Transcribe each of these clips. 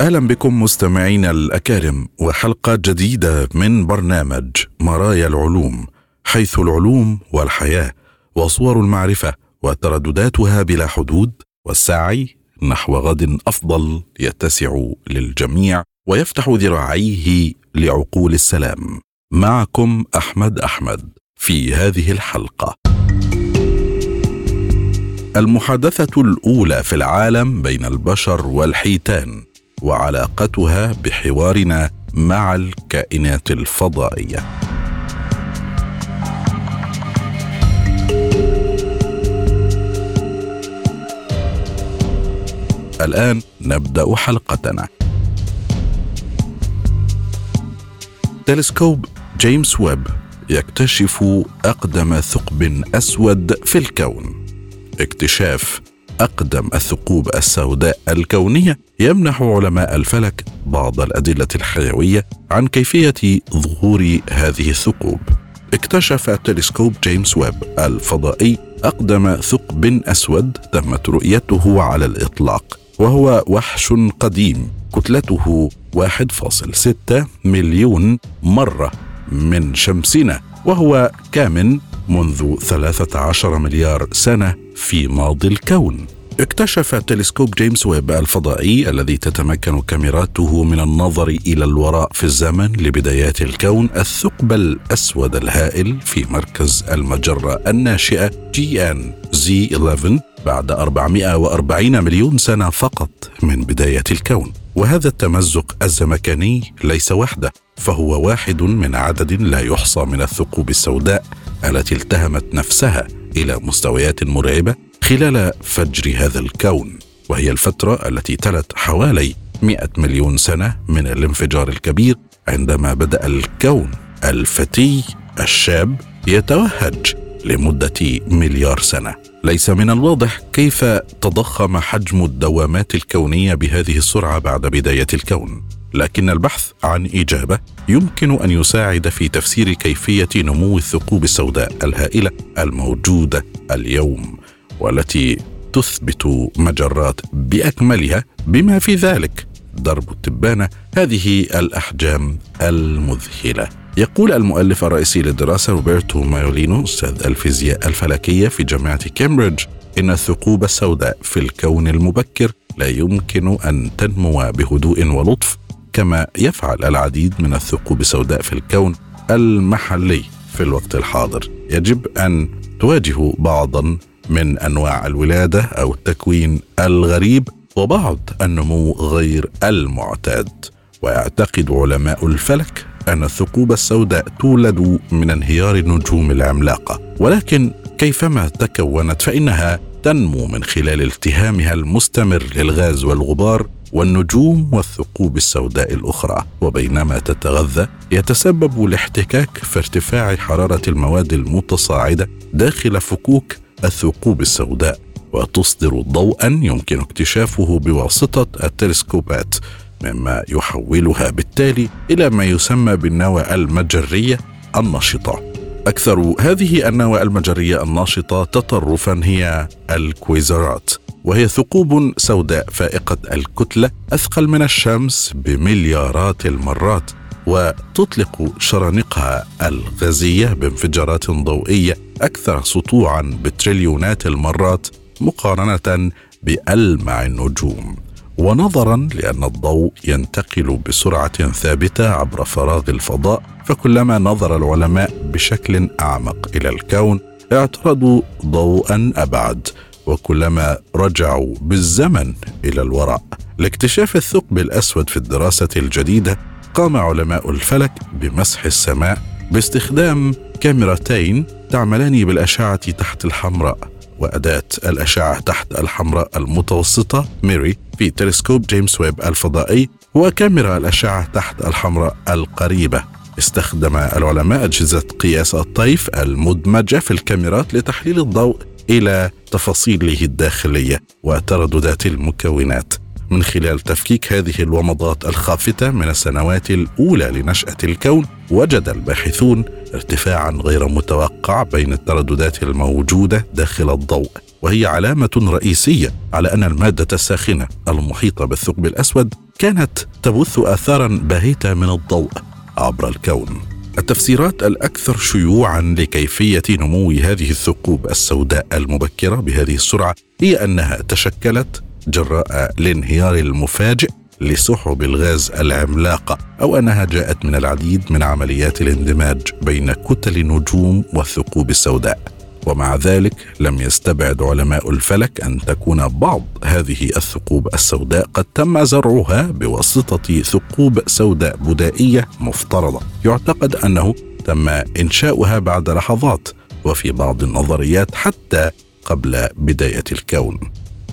أهلا بكم مستمعينا الأكارم وحلقة جديدة من برنامج مرايا العلوم حيث العلوم والحياة وصور المعرفة وتردداتها بلا حدود والسعي نحو غد أفضل يتسع للجميع ويفتح ذراعيه لعقول السلام. معكم أحمد أحمد في هذه الحلقة. المحادثة الأولى في العالم بين البشر والحيتان. وعلاقتها بحوارنا مع الكائنات الفضائية. الآن نبدأ حلقتنا. تلسكوب جيمس ويب يكتشف أقدم ثقب أسود في الكون. اكتشاف أقدم الثقوب السوداء الكونية يمنح علماء الفلك بعض الأدلة الحيوية عن كيفية ظهور هذه الثقوب. اكتشف تلسكوب جيمس ويب الفضائي أقدم ثقب أسود تمت رؤيته على الإطلاق وهو وحش قديم كتلته 1.6 مليون مرة من شمسنا وهو كامن منذ 13 مليار سنة في ماضي الكون. اكتشف تلسكوب جيمس ويب الفضائي الذي تتمكن كاميراته من النظر إلى الوراء في الزمن لبدايات الكون الثقب الأسود الهائل في مركز المجرة الناشئة GN-z 11 بعد 440 مليون سنة فقط من بداية الكون. وهذا التمزق الزمكاني ليس وحده فهو واحد من عدد لا يحصى من الثقوب السوداء التي التهمت نفسها إلى مستويات مرعبة خلال فجر هذا الكون وهي الفترة التي تلت حوالي 100 مليون سنة من الانفجار الكبير عندما بدأ الكون الفتي الشاب يتوهج لمدة مليار سنة. ليس من الواضح كيف تضخم حجم الدوامات الكونية بهذه السرعة بعد بداية الكون. لكن البحث عن إجابة يمكن أن يساعد في تفسير كيفية نمو الثقوب السوداء الهائلة الموجودة اليوم. والتي تثبت مجرات بأكملها بما في ذلك. درب التبانة هذه الأحجام المذهلة. يقول المؤلف الرئيسي للدراسة روبرتو مايولينو أستاذ الفيزياء الفلكية في جامعة كامبريدج إن الثقوب السوداء في الكون المبكر لا يمكن أن تنمو بهدوء ولطف كما يفعل العديد من الثقوب السوداء في الكون المحلي في الوقت الحاضر. يجب أن تواجه بعضا من أنواع الولادة أو التكوين الغريب وبعض النمو غير المعتاد. ويعتقد علماء الفلك أن الثقوب السوداء تولد من انهيار النجوم العملاقة. ولكن كيفما تكونت فإنها تنمو من خلال التهامها المستمر للغاز والغبار والنجوم والثقوب السوداء الأخرى. وبينما تتغذى يتسبب الاحتكاك في ارتفاع حرارة المواد المتصاعدة داخل فكوك الثقوب السوداء وتصدر ضوءا يمكن اكتشافه بواسطة التلسكوبات مما يحولها بالتالي إلى ما يسمى بالنوى المجرية النشطه أكثر هذه النوى المجرية الناشطة تطرفا هي الكويزرات وهي ثقوب سوداء فائقة الكتلة أثقل من الشمس بمليارات المرات. وتطلق شرانقها الغازية بانفجارات ضوئية أكثر سطوعا بتريليونات المرات مقارنة بالمع النجوم. ونظرا لأن الضوء ينتقل بسرعة ثابتة عبر فراغ الفضاء فكلما نظر العلماء بشكل أعمق إلى الكون اعترضوا ضوءا أبعد وكلما رجعوا بالزمن إلى الوراء. لاكتشاف الثقب الأسود في الدراسة الجديدة قام علماء الفلك بمسح السماء باستخدام كاميرتين تعملان بالأشعة تحت الحمراء وأداة الأشعة تحت الحمراء المتوسطة MIRI في تلسكوب جيمس ويب الفضائي وكاميرا الأشعة تحت الحمراء القريبة. استخدم العلماء أجهزة قياس الطيف المدمجة في الكاميرات لتحليل الضوء إلى تفاصيله الداخلية وترددات المكونات. من خلال تفكيك هذه الومضات الخافتة من السنوات الأولى لنشأة الكون وجد الباحثون ارتفاعا غير متوقع بين الترددات الموجودة داخل الضوء وهي علامة رئيسية على أن المادة الساخنة المحيطة بالثقب الأسود كانت تبث آثارا باهتة من الضوء عبر الكون. التفسيرات الأكثر شيوعا لكيفية نمو هذه الثقوب السوداء المبكرة بهذه السرعة هي أنها تشكلت جراء الانهيار المفاجئ لسحب الغاز العملاقه أو أنها جاءت من العديد من عمليات الاندماج بين كتل النجوم والثقوب السوداء. ومع ذلك لم يستبعد علماء الفلك أن تكون بعض هذه الثقوب السوداء قد تم زرعها بواسطة ثقوب سوداء بدائية مفترضة. يعتقد أنه تم إنشاؤها بعد لحظات وفي بعض النظريات حتى قبل بداية الكون.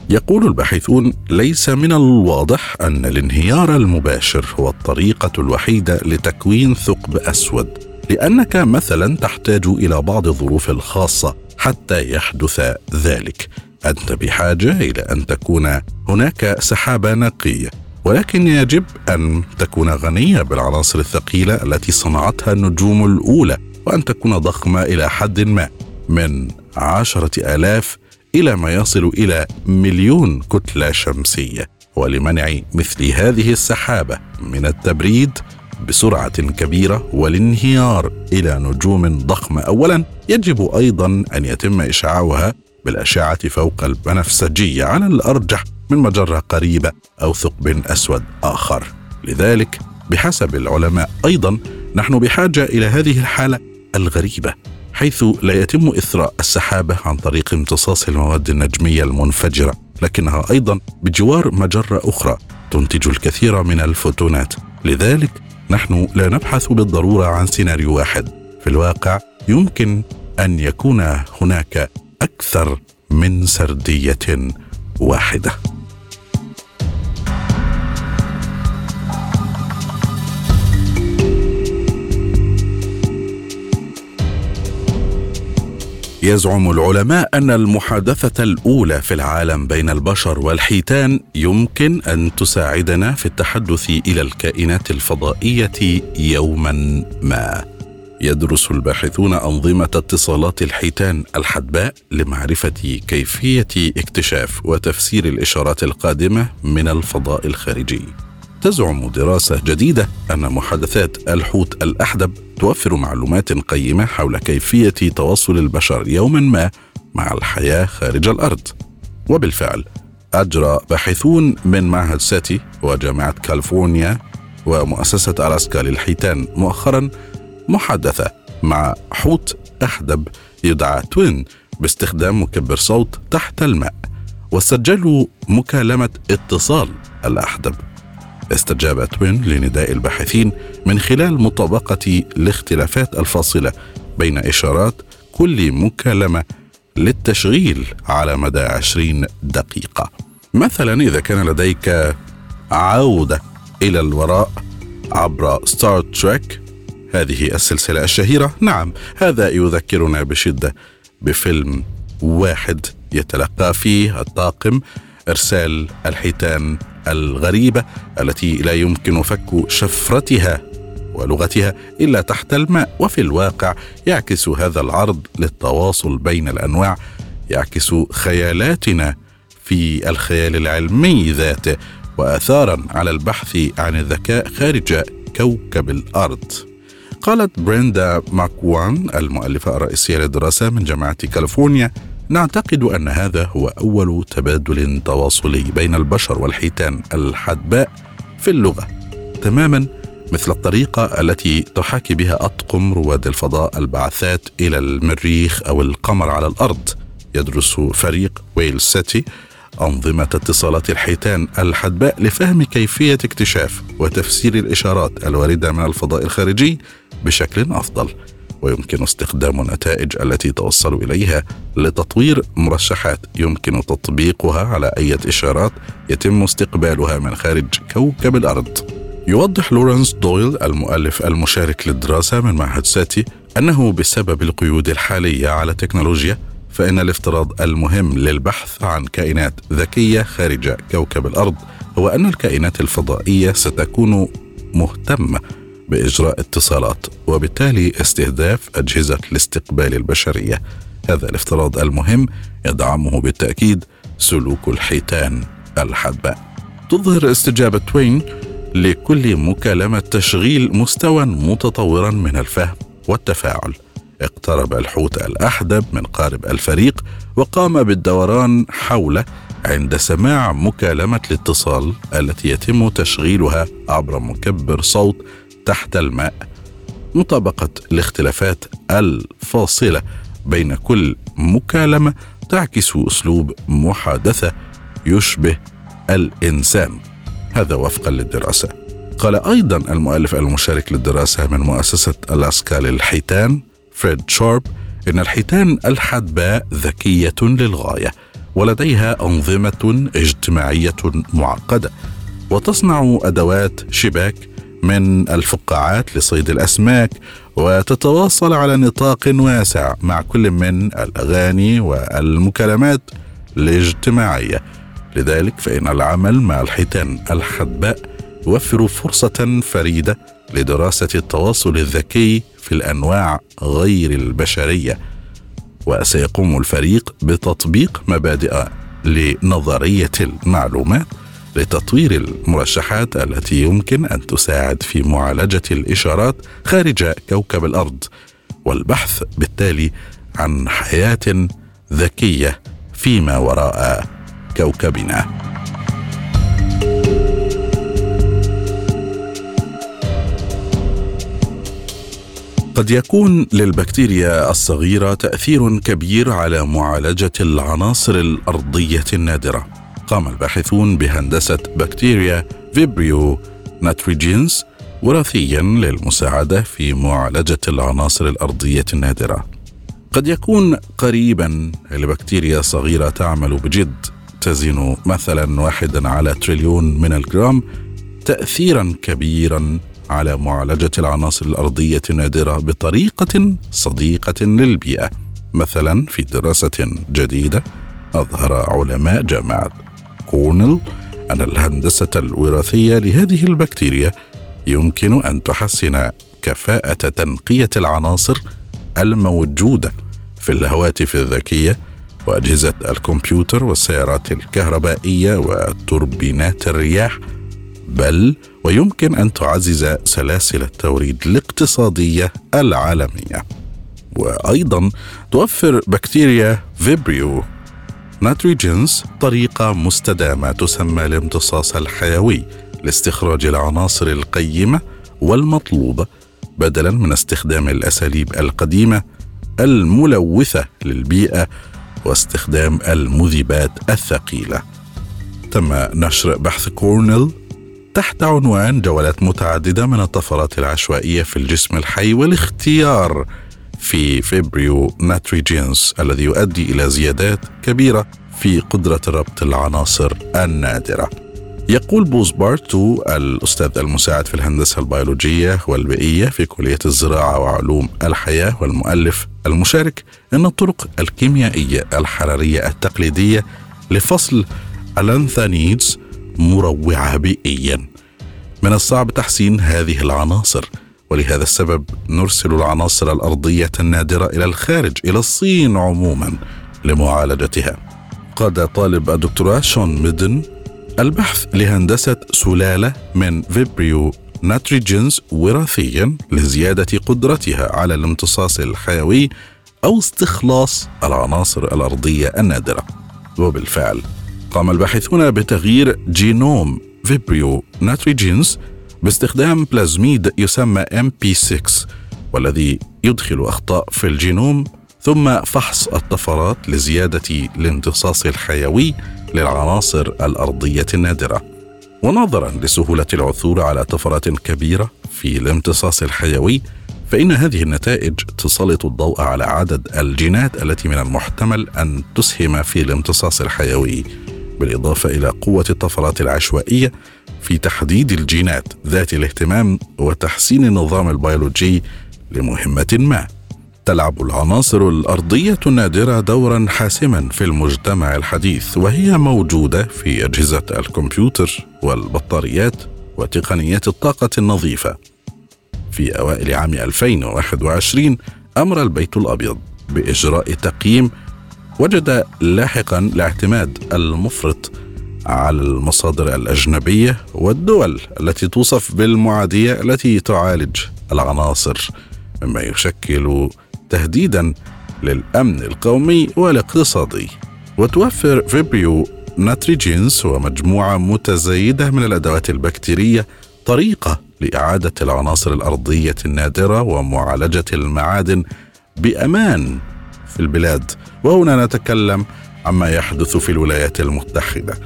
يقول الباحثون ليس من الواضح أن الانهيار المباشر هو الطريقة الوحيدة لتكوين ثقب أسود لأنك مثلا تحتاج إلى بعض الظروف الخاصة حتى يحدث ذلك. أنت بحاجة إلى أن تكون هناك سحابة نقية ولكن يجب أن تكون غنية بالعناصر الثقيلة التي صنعتها النجوم الأولى وأن تكون ضخمة إلى حد ما. من عشرة آلاف إلى ما يصل إلى مليون كتلة شمسية. ولمنع مثل هذه السحابة من التبريد بسرعة كبيرة والانهيار إلى نجوم ضخمة. اولا يجب أيضا أن يتم إشعاعها بالأشعة فوق البنفسجية على الأرجح من مجرة قريبة أو ثقب أسود آخر. لذلك بحسب العلماء أيضا نحن بحاجة إلى هذه الحالة الغريبة. حيث لا يتم اثراء السحابة عن طريق امتصاص المواد النجمية المنفجرة لكنها أيضا بجوار مجرة أخرى تنتج الكثير من الفوتونات. لذلك نحن لا نبحث بالضرورة عن سيناريو واحد. في الواقع يمكن أن يكون هناك أكثر من سردية واحدة. يزعم العلماء أن المحادثة الأولى في العالم بين البشر والحيتان يمكن أن تساعدنا في التحدث إلى الكائنات الفضائية يوما ما. يدرس الباحثون أنظمة اتصالات الحيتان الحدباء لمعرفة كيفية اكتشاف وتفسير الإشارات القادمة من الفضاء الخارجي. تزعم دراسة جديدة أن محادثات الحوت الأحدب توفر معلومات قيمة حول كيفية تواصل البشر يوما ما مع الحياة خارج الأرض. وبالفعل أجرى باحثون من معهد ساتي وجامعة كاليفورنيا ومؤسسة ألاسكا للحيتان مؤخرا محادثة مع حوت أحدب يدعى توين باستخدام مكبر صوت تحت الماء وسجلوا مكالمة اتصال الأحدب. استجاب توين لنداء الباحثين من خلال مطابقة الاختلافات الفاصلة بين إشارات كل مكالمة للتشغيل على مدى عشرين دقيقة. مثلا إذا كان لديك عودة إلى الوراء عبر ستار تريك هذه السلسلة الشهيرة. نعم هذا يذكرنا بشدة بفيلم واحد يتلقى فيه الطاقم إرسال الحيتان الغريبة التي لا يمكن فك شفرتها ولغتها إلا تحت الماء وفي الواقع يعكس هذا العرض للتواصل بين الأنواع يعكس خيالاتنا في الخيال العلمي ذاته وآثارا على البحث عن الذكاء خارج كوكب الأرض. قالت بريندا ماكوان المؤلفة الرئيسية للدراسة من جامعة كاليفورنيا نعتقد أن هذا هو أول تبادل تواصلي بين البشر والحيتان الحدباء في اللغة. تماما مثل الطريقة التي تحاكي بها أطقم رواد الفضاء البعثات إلى المريخ أو القمر على الأرض. يدرس فريق ويل سيتي أنظمة اتصالات الحيتان الحدباء لفهم كيفية اكتشاف وتفسير الإشارات الواردة من الفضاء الخارجي بشكل أفضل. ويمكن استخدام النتائج التي توصلوا إليها لتطوير مرشحات يمكن تطبيقها على أي إشارات يتم استقبالها من خارج كوكب الأرض. يوضح لورنس دويل المؤلف المشارك للدراسة من معهد ساتي أنه بسبب القيود الحالية على التكنولوجيا فإن الافتراض المهم للبحث عن كائنات ذكية خارج كوكب الأرض هو أن الكائنات الفضائية ستكون مهتمة بإجراء اتصالات وبالتالي استهداف أجهزة الاستقبال البشرية. هذا الافتراض المهم يدعمه بالتأكيد سلوك الحيتان الحدباء تظهر استجابة توين لكل مكالمة تشغيل مستوى متطورا من الفهم والتفاعل. اقترب الحوت الأحدب من قارب الفريق وقام بالدوران حوله عند سماع مكالمة الاتصال التي يتم تشغيلها عبر مكبر صوت تحت الماء. مطابقة الاختلافات الفاصلة بين كل مكالمة تعكس أسلوب محادثة يشبه الإنسان. هذا وفقا للدراسة. قال أيضا المؤلف المشارك للدراسة من مؤسسة ألاسكا للحيتان فريد شارب إن الحيتان الحدباء ذكية للغاية ولديها أنظمة اجتماعية معقدة وتصنع أدوات شباك من الفقاعات لصيد الأسماك وتتواصل على نطاق واسع مع كل من الأغاني والمكالمات الاجتماعية. لذلك فإن العمل مع الحيتان الحدباء يوفر فرصة فريدة لدراسة التواصل الذكي في الأنواع غير البشرية. وسيقوم الفريق بتطبيق مبادئ لنظرية المعلومات لتطوير المرشحات التي يمكن أن تساعد في معالجة الإشارات خارج كوكب الأرض والبحث بالتالي عن حياة ذكية فيما وراء كوكبنا. قد يكون للبكتيريا الصغيرة تأثير كبير على معالجة العناصر الأرضية النادرة. قام الباحثون بهندسة بكتيريا فيبريو ناتريجينز وراثيا للمساعدة في معالجة العناصر الأرضية النادرة. قد يكون قريبا لبكتيريا صغيرة تعمل بجد تزن مثلا واحدا على تريليون من الجرام تاثيرا كبيرا على معالجة العناصر الأرضية النادرة بطريقة صديقة للبيئة. مثلا في دراسة جديدة أظهر علماء جامعة كورنيل أن الهندسة الوراثية لهذه البكتيريا يمكن أن تحسن كفاءة تنقية العناصر الموجودة في الهواتف الذكية وأجهزة الكمبيوتر والسيارات الكهربائية وتوربينات الرياح بل ويمكن أن تعزز سلاسل التوريد الاقتصادية العالمية. وأيضا توفر بكتيريا Vibrio natriegens طريقة مستدامة تسمى الامتصاص الحيوي لاستخراج العناصر القيمة والمطلوبه بدلا من استخدام الأساليب القديمة الملوثة للبيئة واستخدام المذيبات الثقيلة. تم نشر بحث كورنيل تحت عنوان جولات متعددة من الطفرات العشوائية في الجسم الحي والاختيار. في Vibrio natriegens الذي يؤدي إلى زيادات كبيرة في قدرة ربط العناصر النادرة. يقول بوز بارستو الأستاذ المساعد في الهندسة البيولوجية والبيئية في كلية الزراعة وعلوم الحياة والمؤلف المشارك أن الطرق الكيميائية الحرارية التقليدية لفصل ال lanthanides مروعة بيئيا من الصعب تحسين هذه العناصر ولهذا السبب نرسل العناصر الأرضية النادرة إلى الخارج إلى الصين عموما لمعالجتها. قاد طالب الدكتوراه شون ميدن البحث لهندسة سلالة من Vibrio natriegens وراثيا لزيادة قدرتها على الامتصاص الحيوي أو استخلاص العناصر الأرضية النادرة. وبالفعل قام الباحثون بتغيير جينوم Vibrio natriegens باستخدام بلازميد يسمى MP6 والذي يدخل أخطاء في الجينوم ثم فحص الطفرات لزيادة الامتصاص الحيوي للعناصر الأرضية النادرة. ونظرا لسهولة العثور على طفرات كبيرة في الامتصاص الحيوي فإن هذه النتائج تسلط الضوء على عدد الجينات التي من المحتمل أن تسهم في الامتصاص الحيوي بالإضافة إلى قوة الطفرات العشوائية في تحديد الجينات ذات الاهتمام وتحسين النظام البيولوجي لمهمة ما. تلعب العناصر الأرضية النادرة دورا حاسما في المجتمع الحديث وهي موجودة في أجهزة الكمبيوتر والبطاريات وتقنيات الطاقة النظيفة. في أوائل عام 2021 أمر البيت الأبيض بإجراء تقييم وجد لاحقا الاعتماد المفرط على المصادر الأجنبية والدول التي توصف بالمعادية التي تعالج العناصر مما يشكل تهديدا للأمن القومي والاقتصادي. وتوفر Vibrio natriegens ومجموعة متزايدة من الأدوات البكتيرية طريقة لإعادة العناصر الأرضية النادرة ومعالجة المعادن بأمان في البلاد. وهنا نتكلم عما يحدث في الولايات المتحدة.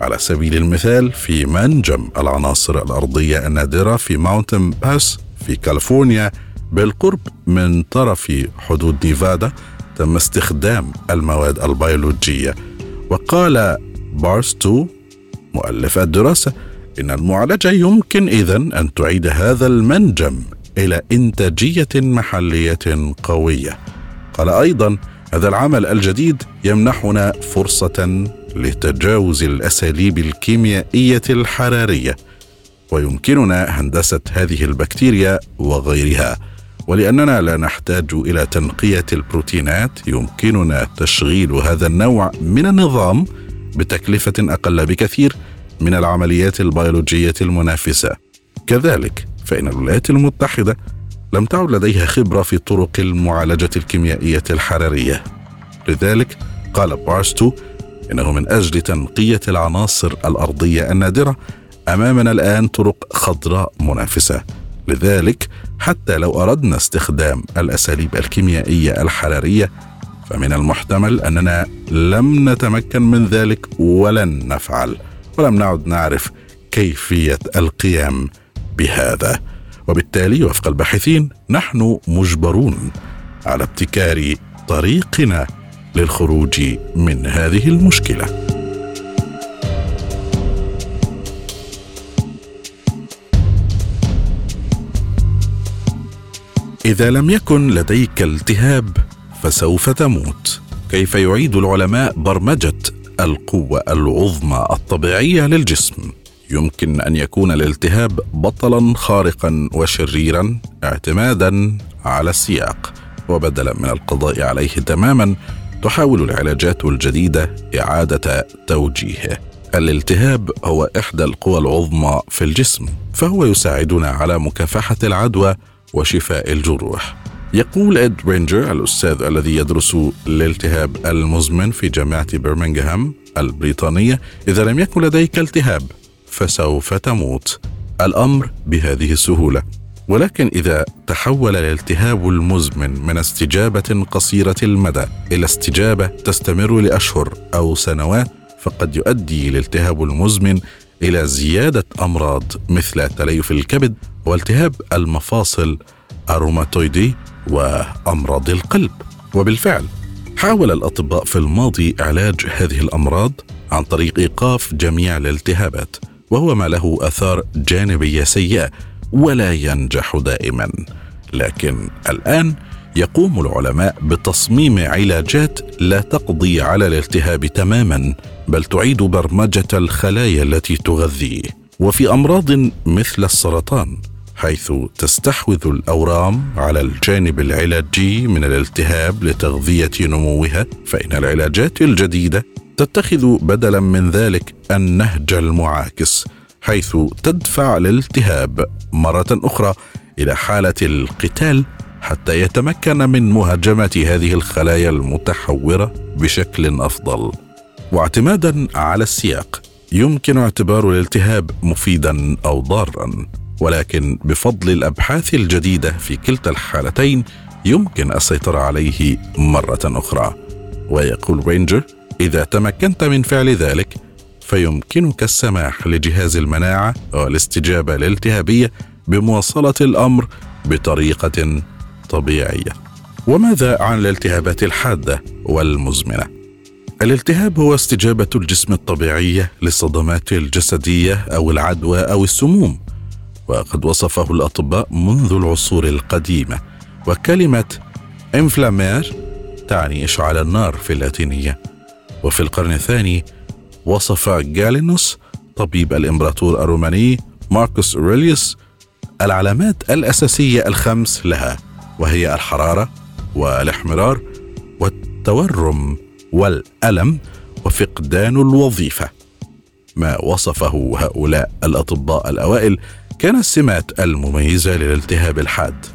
على سبيل المثال في منجم العناصر الأرضية النادرة في ماونتن باس في كاليفورنيا بالقرب من طرف حدود نيفادا تم استخدام المواد البيولوجية. وقال بارستو مؤلف الدراسة إن المعالجة يمكن اذا أن تعيد هذا المنجم إلى إنتاجية محلية قوية. قال أيضا هذا العمل الجديد يمنحنا فرصة لتجاوز الأساليب الكيميائية الحرارية ويمكننا هندسة هذه البكتيريا وغيرها. ولأننا لا نحتاج إلى تنقية البروتينات يمكننا تشغيل هذا النوع من النظام بتكلفة أقل بكثير من العمليات البيولوجية المنافسة. كذلك فإن الولايات المتحدة لم تعد لديها خبرة في طرق المعالجة الكيميائية الحرارية. لذلك قال بارستو إنه من أجل تنقية العناصر الأرضية النادرة أمامنا الآن طرق خضراء منافسة. لذلك حتى لو أردنا استخدام الأساليب الكيميائية الحرارية فمن المحتمل أننا لم نتمكن من ذلك ولن نفعل ولم نعد نعرف كيفية القيام بهذا. وبالتالي وفق الباحثين نحن مجبرون على ابتكار طريقنا للخروج من هذه المشكلة. إذا لم يكن لديك التهاب فسوف تموت. كيف يعيد العلماء برمجة القوة العظمى الطبيعية للجسم؟ يمكن أن يكون الالتهاب بطلا خارقا وشريرا اعتمادا على السياق. وبدلا من القضاء عليه تماما تحاول العلاجات الجديدة إعادة توجيهه الالتهاب هو إحدى القوى العظمى في الجسم فهو يساعدنا على مكافحة العدوى وشفاء الجروح. يقول إد رينجر الأستاذ الذي يدرس الالتهاب المزمن في جامعة برمنغهام البريطانية إذا لم يكن لديك التهاب فسوف تموت. الأمر بهذه السهولة. ولكن إذا تحول الالتهاب المزمن من استجابة قصيرة المدى إلى استجابة تستمر لأشهر أو سنوات فقد يؤدي الالتهاب المزمن إلى زيادة أمراض مثل تليف الكبد والتهاب المفاصل الروماتويدي وأمراض القلب. وبالفعل حاول الأطباء في الماضي علاج هذه الأمراض عن طريق إيقاف جميع الالتهابات وهو ما له أثار جانبية سيئة ولا ينجح دائما. لكن الآن يقوم العلماء بتصميم علاجات لا تقضي على الالتهاب تماما بل تعيد برمجة الخلايا التي تغذيه وفي أمراض مثل السرطان حيث تستحوذ الأورام على الجانب العلاجي من الالتهاب لتغذية نموها فإن العلاجات الجديدة تتخذ بدلا من ذلك النهج المعاكس. حيث تدفع الالتهاب مرة أخرى إلى حالة القتال حتى يتمكن من مهاجمه هذه الخلايا المتحورة بشكل أفضل. واعتمادا على السياق يمكن اعتبار الالتهاب مفيدا أو ضارا ولكن بفضل الأبحاث الجديدة في كلتا الحالتين يمكن السيطرة عليه مرة أخرى. ويقول رينجر إذا تمكنت من فعل ذلك فيمكنك السماح لجهاز المناعة والاستجابة الالتهابية بمواصلة الأمر بطريقة طبيعية. وماذا عن الالتهابات الحادة والمزمنة؟ الالتهاب هو استجابة الجسم الطبيعيه للصدمات الجسدية أو العدوى أو السموم وقد وصفه الأطباء منذ العصور القديمة. وكلمة انفلامير تعني إشعال النار في اللاتينية. وفي القرن الثاني وصف جالينوس طبيب الإمبراطور الروماني ماركوس اوريليوس العلامات الأساسية الخمس لها وهي الحرارة والإحمرار والتورم والألم وفقدان الوظيفة. ما وصفه هؤلاء الأطباء الأوائل كان السمات المميزة للالتهاب الحاد.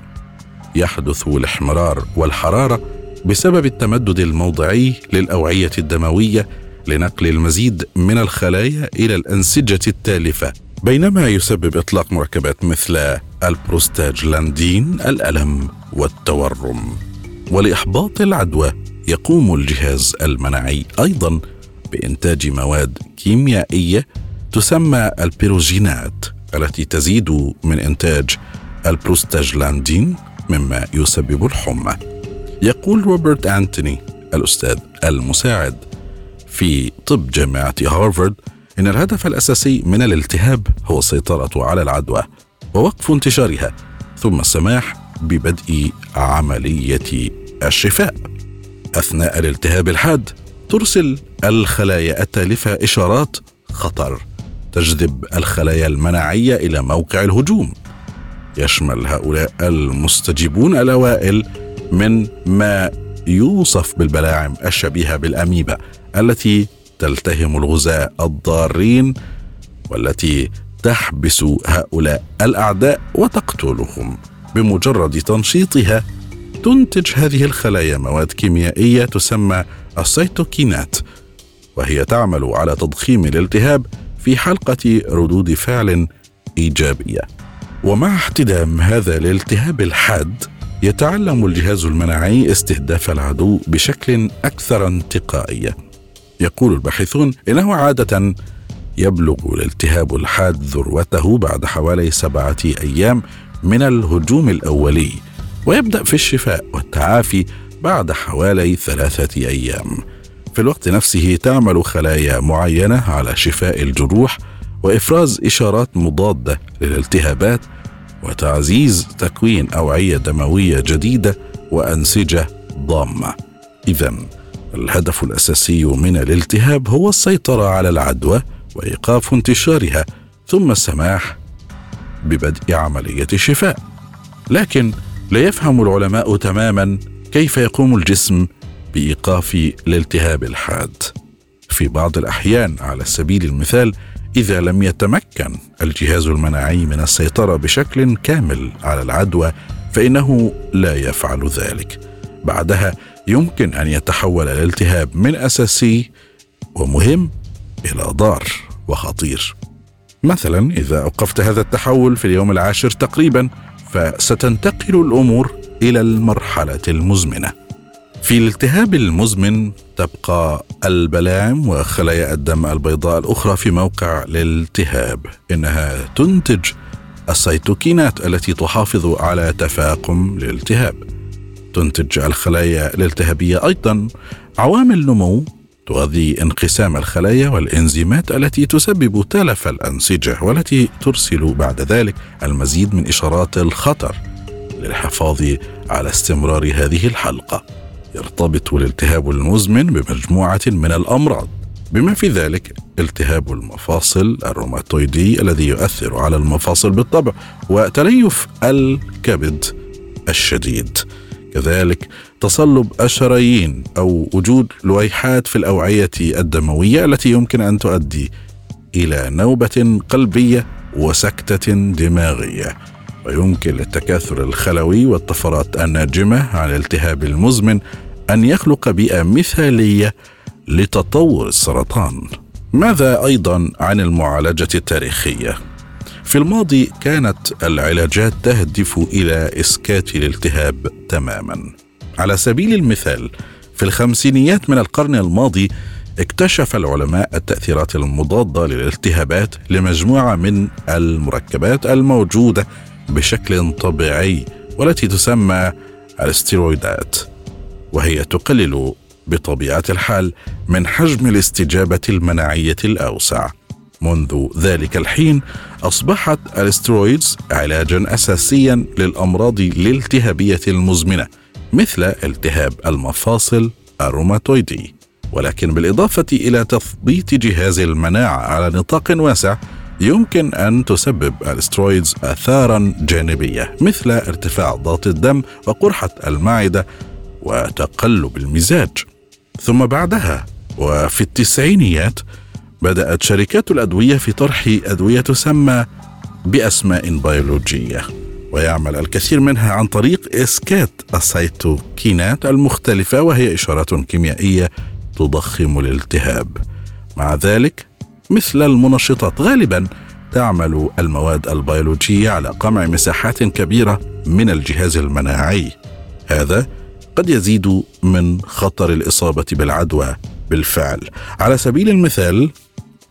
يحدث الإحمرار والحرارة بسبب التمدد الموضعي للأوعية الدموية لنقل المزيد من الخلايا إلى الأنسجة التالفة بينما يسبب إطلاق مركبات مثل البروستاجلاندين الألم والتورم. ولإحباط العدوى يقوم الجهاز المناعي أيضا بإنتاج مواد كيميائية تسمى البيروجينات التي تزيد من إنتاج البروستاجلاندين مما يسبب الحمى. يقول روبرت أنتوني الأستاذ المساعد. في طب جامعة هارفارد إن الهدف الأساسي من الالتهاب هو السيطرة على العدوى ووقف انتشارها ثم السماح ببدء عملية الشفاء. أثناء الالتهاب الحاد ترسل الخلايا التالفة إشارات خطر تجذب الخلايا المناعية إلى موقع الهجوم. يشمل هؤلاء المستجيبون الأوائل من ما يوصف بالبلاعم الشبيهة بالأميبا. التي تلتهم الغزاة الضارين والتي تحبس هؤلاء الأعداء وتقتلهم. بمجرد تنشيطها تنتج هذه الخلايا مواد كيميائية تسمى السيتوكينات وهي تعمل على تضخيم الالتهاب في حلقة ردود فعل إيجابية. ومع احتدام هذا الالتهاب الحاد يتعلم الجهاز المناعي استهداف العدو بشكل أكثر انتقائية. يقول الباحثون إنه عادة يبلغ الالتهاب الحاد ذروته بعد حوالي سبعة أيام من الهجوم الأولي ويبدأ في الشفاء والتعافي بعد حوالي ثلاثة أيام. في الوقت نفسه تعمل خلايا معينة على شفاء الجروح وإفراز إشارات مضادة للالتهابات وتعزيز تكوين أوعية دموية جديدة وأنسجة ضامة. اذا الهدف الأساسي من الالتهاب هو السيطرة على العدوى وإيقاف انتشارها ثم السماح ببدء عملية الشفاء. لكن لا يفهم العلماء تماما كيف يقوم الجسم بإيقاف الالتهاب الحاد. في بعض الأحيان على سبيل المثال إذا لم يتمكن الجهاز المناعي من السيطرة بشكل كامل على العدوى فإنه لا يفعل ذلك. بعدها يمكن أن يتحول الالتهاب من أساسي ومهم إلى ضار وخطير. مثلا إذا أوقفت هذا التحول في اليوم العاشر تقريبا فستنتقل الأمور إلى المرحلة المزمنة. في الالتهاب المزمن تبقى البلاعم وخلايا الدم البيضاء الأخرى في موقع الالتهاب إنها تنتج السيتوكينات التي تحافظ على تفاقم الالتهاب. تنتج الخلايا الالتهابية. أيضا عوامل نمو تغذي انقسام الخلايا والإنزيمات التي تسبب تلف الأنسجة والتي ترسل بعد ذلك المزيد من إشارات الخطر للحفاظ على استمرار هذه الحلقة. يرتبط الالتهاب المزمن بمجموعة من الأمراض بما في ذلك التهاب المفاصل الروماتويدي الذي يؤثر على المفاصل بالطبع وتليف الكبد الشديد. كذلك تصلب الشرايين أو وجود لويحات في الأوعية الدموية التي يمكن أن تؤدي إلى نوبة قلبية وسكتة دماغية. ويمكن للتكاثر الخلوي والطفرات الناجمة عن الالتهاب المزمن أن يخلق بيئة مثالية لتطور السرطان. ماذا أيضا عن المعالجة التاريخية؟ في الماضي كانت العلاجات تهدف إلى إسكات الالتهاب تماما. على سبيل المثال في الخمسينيات من القرن الماضي اكتشف العلماء التأثيرات المضادة للالتهابات لمجموعة من المركبات الموجودة بشكل طبيعي والتي تسمى الاستيرويدات وهي تقلل بطبيعة الحال من حجم الاستجابة المناعية الأوسع. منذ ذلك الحين أصبحت الأسترويدز علاجا اساسيا للأمراض الالتهابية المزمنة مثل التهاب المفاصل الروماتويدي. ولكن بالإضافة إلى تثبيط جهاز المناعة على نطاق واسع يمكن أن تسبب الأسترويدز اثارا جانبية مثل ارتفاع ضغط الدم وقرحة المعدة وتقلب المزاج. ثم بعدها وفي التسعينيات بدأت شركات الأدوية في طرح أدوية تسمى بأسماء بيولوجية ويعمل الكثير منها عن طريق إسكات السيتوكينات المختلفة وهي إشارات كيميائية تضخم الالتهاب. مع ذلك مثل المنشطات غالبا تعمل المواد البيولوجية على قمع مساحات كبيرة من الجهاز المناعي. هذا قد يزيد من خطر الإصابة بالعدوى بالفعل. على سبيل المثال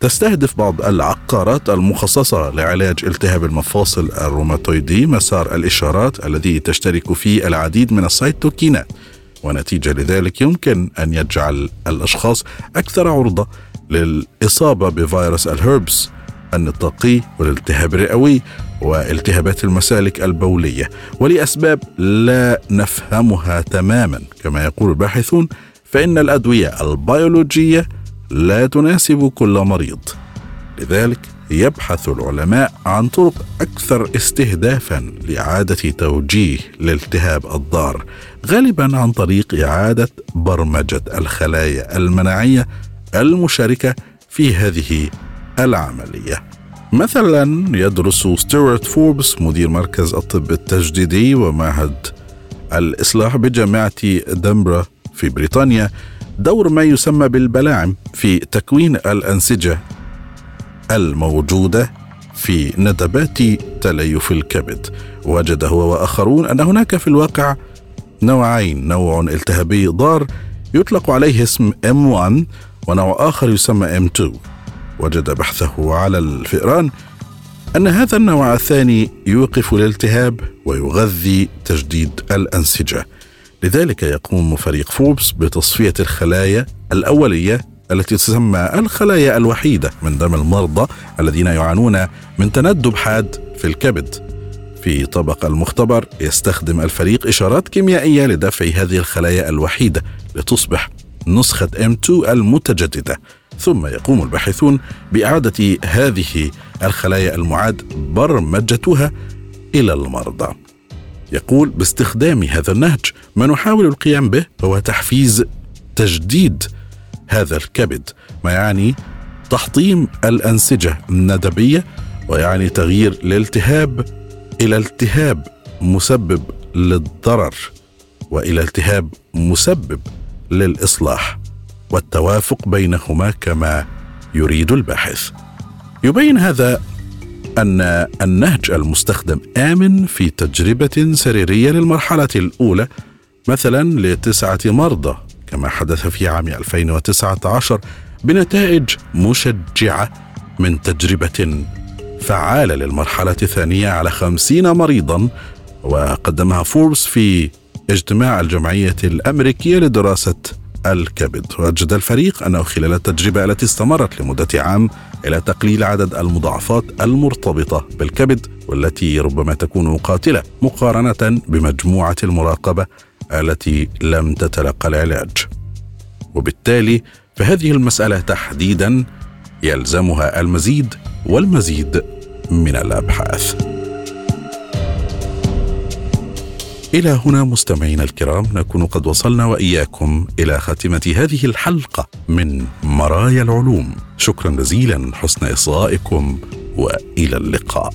تستهدف بعض العقارات المخصصة لعلاج التهاب المفاصل الروماتويدي مسار الإشارات الذي تشترك فيه العديد من السيتوكينات. ونتيجة لذلك يمكن أن يجعل الأشخاص أكثر عرضة للإصابة بفيروس الهربس النطاقي والالتهاب الرئوي والتهابات المسالك البولية. ولأسباب لا نفهمها تماما كما يقول الباحثون فإن الأدوية البيولوجية لا تناسب كل مريض. لذلك يبحث العلماء عن طرق أكثر استهدافا لإعادة توجيه الالتهاب الضار غالبا عن طريق إعادة برمجة الخلايا المناعية المشاركة في هذه العملية. مثلا يدرس ستيوارت فوربس مدير مركز الطب التجديدي ومعهد الإصلاح بجامعة دمبرا في بريطانيا. دور ما يسمى بالبلاعم في تكوين الأنسجة الموجودة في ندبات تليف الكبد. وجد هو وآخرون أن هناك في الواقع نوعين. نوع التهابي ضار يطلق عليه اسم M1 ونوع آخر يسمى M2 وجد بحثه على الفئران أن هذا النوع الثاني يوقف الالتهاب ويغذي تجديد الأنسجة. لذلك يقوم فريق فوربس بتصفية الخلايا الأولية التي تسمى الخلايا الوحيدة من دم المرضى الذين يعانون من تندب حاد في الكبد. في طبق المختبر يستخدم الفريق إشارات كيميائية لدفع هذه الخلايا الوحيدة لتصبح نسخة M2 المتجددة ثم يقوم الباحثون بإعادة هذه الخلايا المعاد برمجتها إلى المرضى يقول باستخدام هذا النهج ما نحاول القيام به هو تحفيز تجديد هذا الكبد ما يعني تحطيم الأنسجة الندبية ويعني تغيير الالتهاب إلى التهاب مسبب للضرر وإلى التهاب مسبب للإصلاح والتوافق بينهما كما يريد الباحث. يبين هذا أن النهج المستخدم آمن في تجربة سريرية للمرحلة الأولى مثلا لتسعة مرضى كما حدث في عام 2019 بنتائج مشجعة من تجربة فعالة للمرحلة الثانية على خمسين مريضا وقدمها فوربس في اجتماع الجمعية الأمريكية لدراسة الكبد. وجد الفريق أنه خلال التجربة التي استمرت لمدة عام إلى تقليل عدد المضاعفات المرتبطة بالكبد والتي ربما تكون قاتلة مقارنة بمجموعة المراقبة التي لم تتلقى العلاج. وبالتالي فهذه المسألة تحديدا يلزمها المزيد والمزيد من الأبحاث. إلى هنا مستمعينا الكرام نكون قد وصلنا وإياكم إلى خاتمة هذه الحلقة من مرايا العلوم. شكرا جزيلا حسن إصغائكم وإلى اللقاء.